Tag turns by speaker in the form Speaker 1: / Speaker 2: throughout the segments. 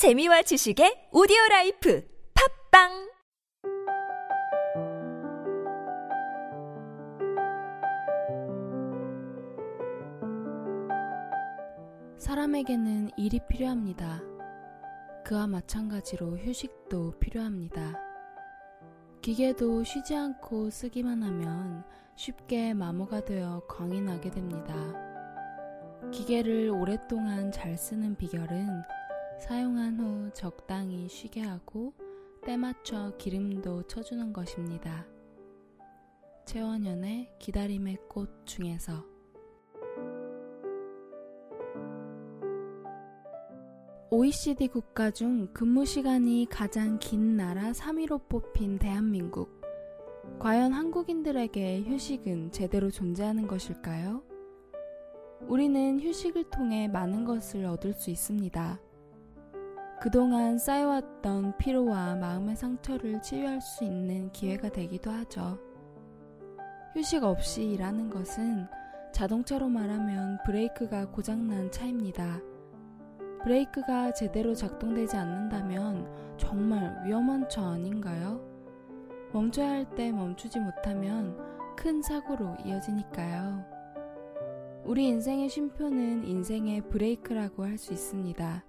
Speaker 1: 재미와 지식의 오디오 life 팟빵
Speaker 2: 사람에게는 일이 필요합니다. 그와 마찬가지로 휴식도 필요합니다. 기계도 쉬지 않고 쓰기만 하면 쉽게 마모가 되어 고장이 나게 됩니다. 기계를 오랫동안 잘 쓰는 비결은 사용한 후 적당히 쉬게 하고 때 맞춰 기름도 쳐주는 것입니다. 최원현의 기다림의 꽃 중에서 OECD 국가 중 근무 시간이 가장 긴 나라 3위로 뽑힌 대한민국. 과연 한국인들에게 휴식은 제대로 존재하는 것일까요? 우리는 휴식을 통해 많은 것을 얻을 수 있습니다. 그동안 쌓여왔던 피로와 마음의 상처를 치유할 수 있는 기회가 되기도 하죠. 휴식 없이 일하는 것은 자동차로 말하면 브레이크가 고장난 차입니다. 브레이크가 제대로 작동되지 않는다면 정말 위험한 차 아닌가요? 멈춰야 할 때 멈추지 못하면 큰 사고로 이어지니까요. 우리 인생의 쉼표는 인생의 브레이크라고 할 수 있습니다.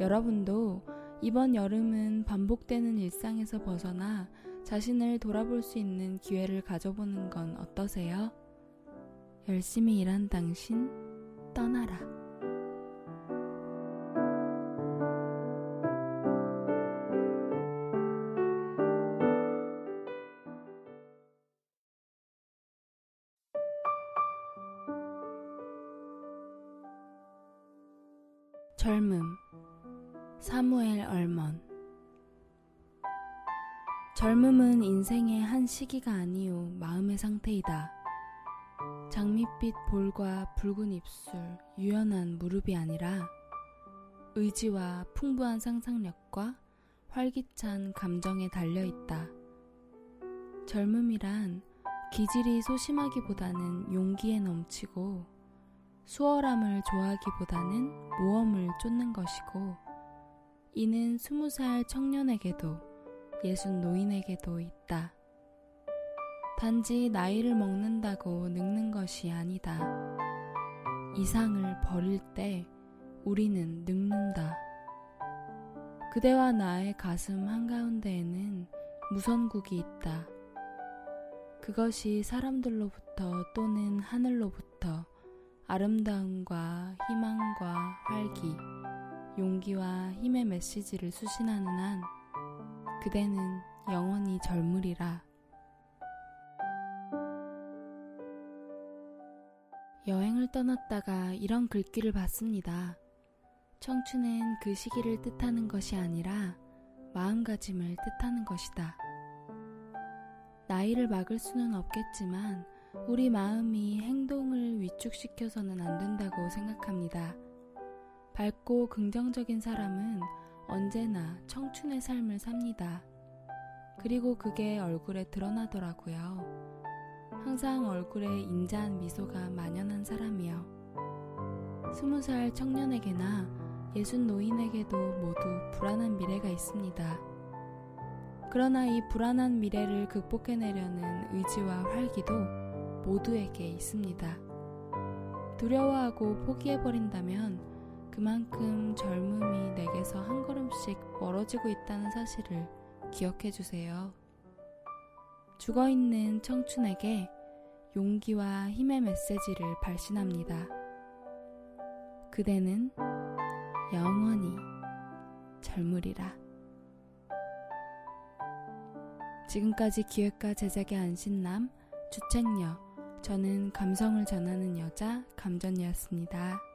Speaker 2: 여러분도 이번 여름은 반복되는 일상에서 벗어나 자신을 돌아볼 수 있는 기회를 가져보는 건 어떠세요? 열심히 일한 당신, 떠나라. 젊음 사무엘 얼먼 젊음은 인생의 한 시기가 아니요 마음의 상태이다. 장밋빛 볼과 붉은 입술, 유연한 무릎이 아니라 의지와 풍부한 상상력과 활기찬 감정에 달려 있다. 젊음이란 기질이 소심하기보다는 용기에 넘치고 수월함을 좋아하기보다는 모험을 쫓는 것이고 이는 스무 살 청년에게도 예순 노인에게도 있다. 단지 나이를 먹는다고 늙는 것이 아니다. 이상을 버릴 때 우리는 늙는다. 그대와 나의 가슴 한가운데에는 무선국이 있다. 그것이 사람들로부터 또는 하늘로부터 아름다움과 희망과 활기, 용기와 힘의 메시지를 수신하는 한 그대는 영원히 젊으리라. 여행을 떠났다가 이런 글귀를 봤습니다. 청춘은 그 시기를 뜻하는 것이 아니라 마음가짐을 뜻하는 것이다. 나이를 막을 수는 없겠지만 우리 마음이 행동을 위축시켜서는 안 된다고 생각합니다. 밝고 긍정적인 사람은 언제나 청춘의 삶을 삽니다. 그리고 그게 얼굴에 드러나더라고요. 항상 얼굴에 인자한 미소가 만연한 사람이요. 스무 살 청년에게나 예순 노인에게도 모두 불안한 미래가 있습니다. 그러나 이 불안한 미래를 극복해내려는 의지와 활기도 모두에게 있습니다. 두려워하고 포기해버린다면 그만큼 젊음이 내게서 한 걸음씩 멀어지고 있다는 사실을 기억해 주세요. 죽어 있는 청춘에게 용기와 힘의 메시지를 발신합니다. 그대는 영원히 젊으리라. 지금까지 기획과 제작의 안신남, 주책녀, 저는 감성을 전하는 여자, 감전이었습니다.